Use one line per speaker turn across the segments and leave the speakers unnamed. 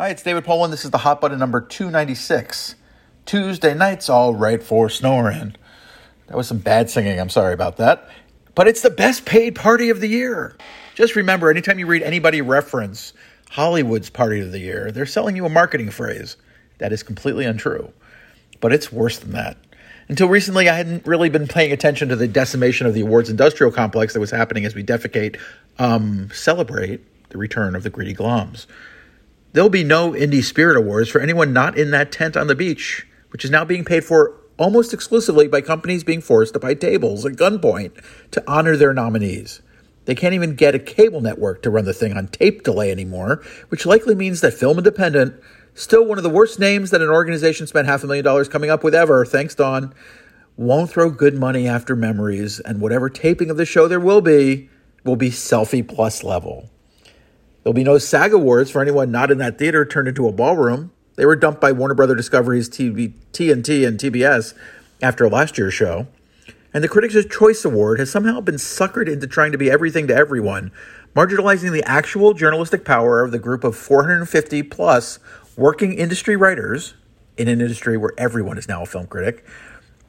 Hi, it's David Poland. This is the hot button number 296. Tuesday night's all right for snoring. That was some bad singing. I'm sorry about that. But it's the best paid party of the year. Just remember, anytime you read anybody reference Hollywood's party of the year, they're selling you a marketing phrase. That is completely untrue. But it's worse than that. Until recently, I hadn't really been paying attention to the decimation of the awards industrial complex that was happening as we defecate, um, celebrate the return of the greedy gloms. There'll be no Indie Spirit Awards for anyone not in that tent on the beach, which is now being paid for almost exclusively by companies being forced to buy tables at gunpoint to honor their nominees. They can't even get a cable network to run the thing on tape delay anymore, which likely means that Film Independent, still one of the worst names that an organization spent half a million dollars coming up with ever, thanks Don, won't throw good money after memories, and whatever taping of the show there will be, will be selfie plus level. There'll be no SAG awards for anyone not in that theater turned into a ballroom. They were dumped by Warner Brother Discovery's TV, TNT and TBS after last year's show. And the Critics' Choice Award has somehow been suckered into trying to be everything to everyone, marginalizing the actual journalistic power of the group of 450 plus working industry writers in an industry where everyone is now a film critic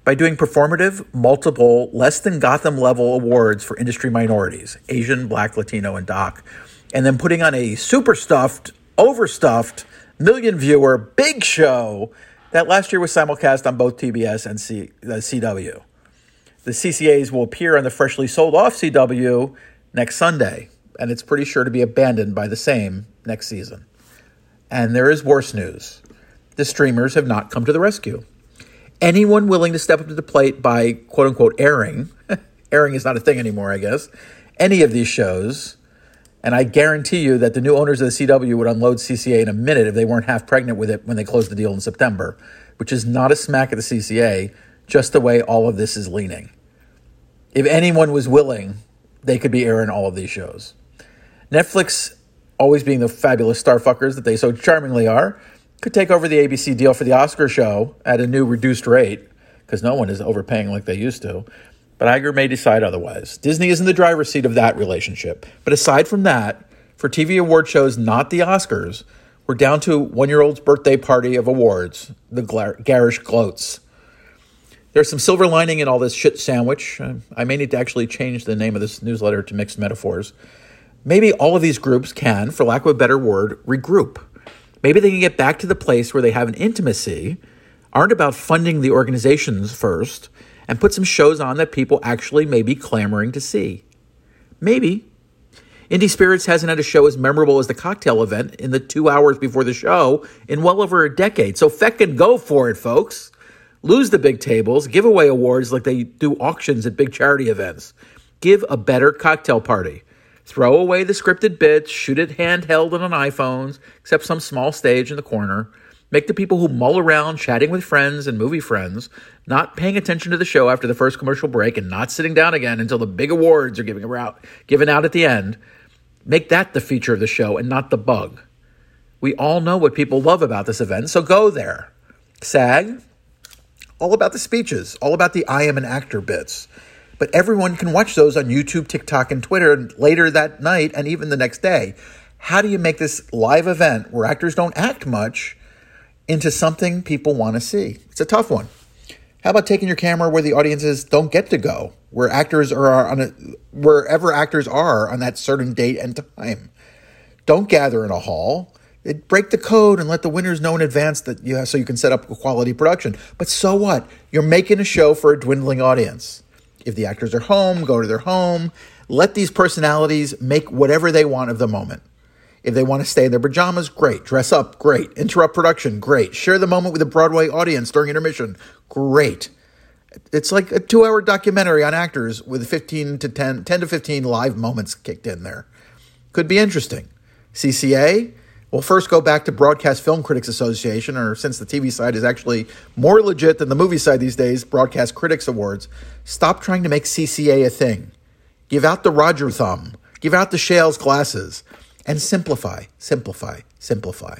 by doing performative, multiple, less than Gotham level awards for industry minorities Asian, Black, Latino, and Doc and then putting on a super stuffed, overstuffed, million viewer big show that last year was simulcast on both TBS and C, uh, CW. The CCAs will appear on the freshly sold off CW next Sunday, and it's pretty sure to be abandoned by the same next season. And there is worse news the streamers have not come to the rescue. Anyone willing to step up to the plate by quote unquote airing, airing is not a thing anymore, I guess, any of these shows and I guarantee you that the new owners of the CW would unload CCA in a minute if they weren't half pregnant with it when they closed the deal in September, which is not a smack at the CCA, just the way all of this is leaning. If anyone was willing, they could be airing all of these shows. Netflix, always being the fabulous starfuckers that they so charmingly are, could take over the ABC deal for the Oscar show at a new reduced rate, because no one is overpaying like they used to but Iger may decide otherwise. Disney is in the driver's seat of that relationship. But aside from that, for TV award shows not the Oscars, we're down to one year old's birthday party of awards, the garish gloats. There's some silver lining in all this shit sandwich. I may need to actually change the name of this newsletter to Mixed Metaphors. Maybe all of these groups can, for lack of a better word, regroup. Maybe they can get back to the place where they have an intimacy, aren't about funding the organizations first, and put some shows on that people actually may be clamoring to see. Maybe. Indie Spirits hasn't had a show as memorable as the cocktail event in the two hours before the show in well over a decade. So feckin' go for it, folks. Lose the big tables, give away awards like they do auctions at big charity events. Give a better cocktail party. Throw away the scripted bits, shoot it handheld on an iPhones, except some small stage in the corner. Make the people who mull around chatting with friends and movie friends, not paying attention to the show after the first commercial break and not sitting down again until the big awards are giving out, given out at the end, make that the feature of the show and not the bug. We all know what people love about this event, so go there. SAG, all about the speeches, all about the I am an actor bits. But everyone can watch those on YouTube, TikTok, and Twitter later that night and even the next day. How do you make this live event where actors don't act much? Into something people want to see. It's a tough one. How about taking your camera where the audiences don't get to go, where actors are on a, wherever actors are on that certain date and time? Don't gather in a hall. It, break the code and let the winners know in advance that you have, so you can set up a quality production. But so what? You're making a show for a dwindling audience. If the actors are home, go to their home. Let these personalities make whatever they want of the moment. If they want to stay in their pajamas, great. Dress up, great. Interrupt production, great. Share the moment with a Broadway audience during intermission, great. It's like a two hour documentary on actors with 15 to 10, 10 to 15 live moments kicked in there. Could be interesting. CCA, we'll first go back to Broadcast Film Critics Association, or since the TV side is actually more legit than the movie side these days, Broadcast Critics Awards. Stop trying to make CCA a thing. Give out the Roger thumb. Give out the Shales glasses and simplify, simplify, simplify.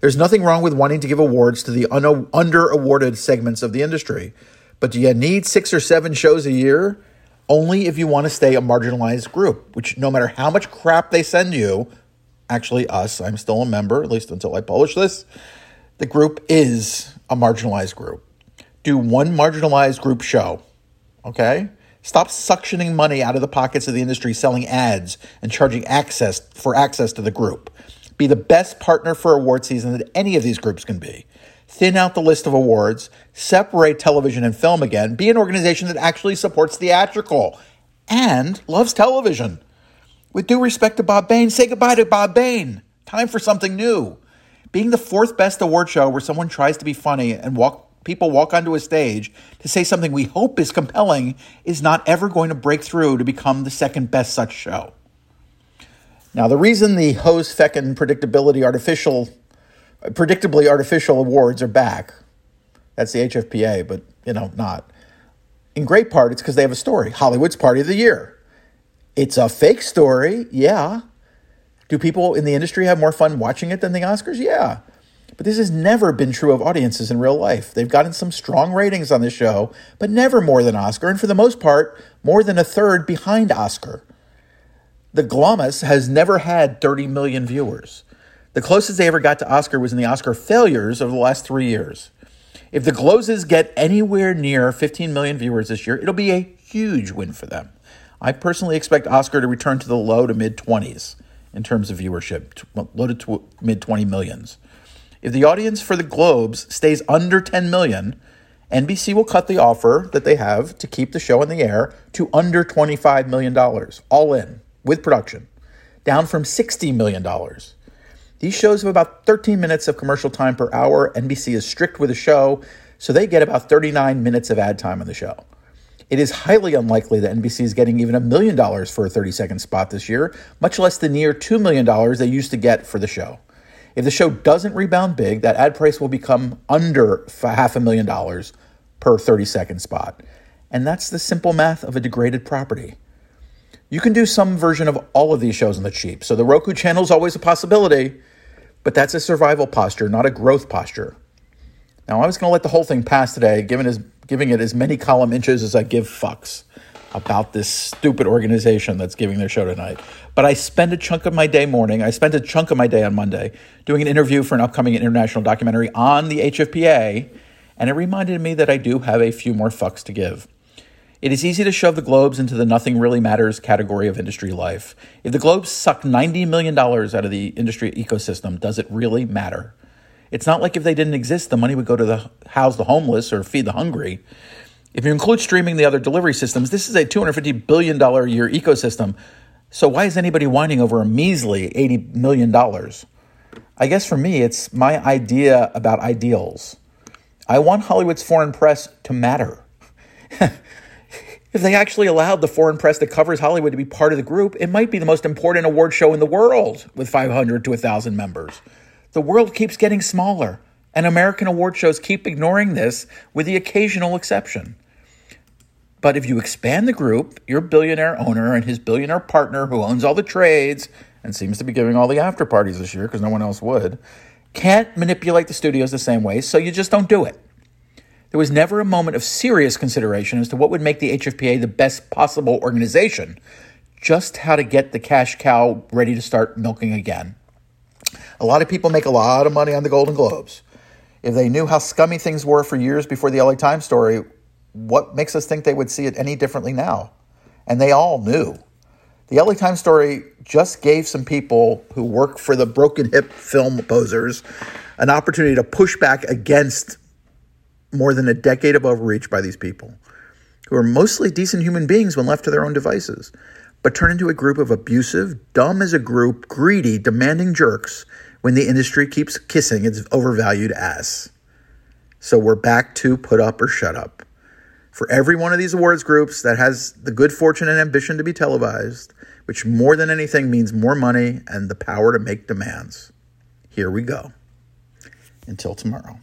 There's nothing wrong with wanting to give awards to the un- under awarded segments of the industry, but do you need six or seven shows a year? Only if you want to stay a marginalized group, which no matter how much crap they send you, actually us. I'm still a member, at least until I publish this. The group is a marginalized group. Do one marginalized group show, okay? Stop suctioning money out of the pockets of the industry selling ads and charging access for access to the group. Be the best partner for award season that any of these groups can be. Thin out the list of awards, separate television and film again, be an organization that actually supports theatrical and loves television. With due respect to Bob Bain, say goodbye to Bob Bain. Time for something new. Being the fourth best award show where someone tries to be funny and walk people walk onto a stage to say something we hope is compelling is not ever going to break through to become the second best such show. Now, the reason the Hose Feckin' predictability artificial, predictably artificial awards are back, that's the HFPA, but you know, not. In great part, it's because they have a story Hollywood's Party of the Year. It's a fake story, yeah. Do people in the industry have more fun watching it than the Oscars? Yeah. But this has never been true of audiences in real life. They've gotten some strong ratings on this show, but never more than Oscar, and for the most part, more than a third behind Oscar. The Glomus has never had 30 million viewers. The closest they ever got to Oscar was in the Oscar failures of the last three years. If the Gloses get anywhere near 15 million viewers this year, it'll be a huge win for them. I personally expect Oscar to return to the low to mid 20s in terms of viewership, low to mid 20 millions. If the audience for the Globes stays under 10 million, NBC will cut the offer that they have to keep the show in the air to under $25 million, all in, with production, down from $60 million. These shows have about 13 minutes of commercial time per hour. NBC is strict with the show, so they get about 39 minutes of ad time on the show. It is highly unlikely that NBC is getting even a million dollars for a 30 second spot this year, much less the near $2 million they used to get for the show. If the show doesn't rebound big, that ad price will become under half a million dollars per 30 second spot. And that's the simple math of a degraded property. You can do some version of all of these shows on the cheap. So the Roku channel is always a possibility, but that's a survival posture, not a growth posture. Now, I was going to let the whole thing pass today, giving, as, giving it as many column inches as I give fucks about this stupid organization that's giving their show tonight. But I spend a chunk of my day morning, I spent a chunk of my day on Monday doing an interview for an upcoming international documentary on the HFPA, and it reminded me that I do have a few more fucks to give. It is easy to shove the Globes into the nothing really matters category of industry life. If the Globes suck $90 million out of the industry ecosystem, does it really matter? It's not like if they didn't exist, the money would go to the house the homeless or feed the hungry. If you include streaming the other delivery systems, this is a $250 billion a year ecosystem. So why is anybody whining over a measly $80 million? I guess for me, it's my idea about ideals. I want Hollywood's foreign press to matter. if they actually allowed the foreign press that covers Hollywood to be part of the group, it might be the most important award show in the world with 500 to 1,000 members. The world keeps getting smaller, and American award shows keep ignoring this with the occasional exception. But if you expand the group, your billionaire owner and his billionaire partner, who owns all the trades and seems to be giving all the after parties this year because no one else would, can't manipulate the studios the same way, so you just don't do it. There was never a moment of serious consideration as to what would make the HFPA the best possible organization, just how to get the cash cow ready to start milking again. A lot of people make a lot of money on the Golden Globes. If they knew how scummy things were for years before the LA Times story, what makes us think they would see it any differently now? And they all knew. The LA Times story just gave some people who work for the broken hip film posers an opportunity to push back against more than a decade of overreach by these people, who are mostly decent human beings when left to their own devices, but turn into a group of abusive, dumb as a group, greedy, demanding jerks when the industry keeps kissing its overvalued ass. So we're back to put up or shut up for every one of these awards groups that has the good fortune and ambition to be televised, which more than anything means more money and the power to make demands. Here we go. Until tomorrow.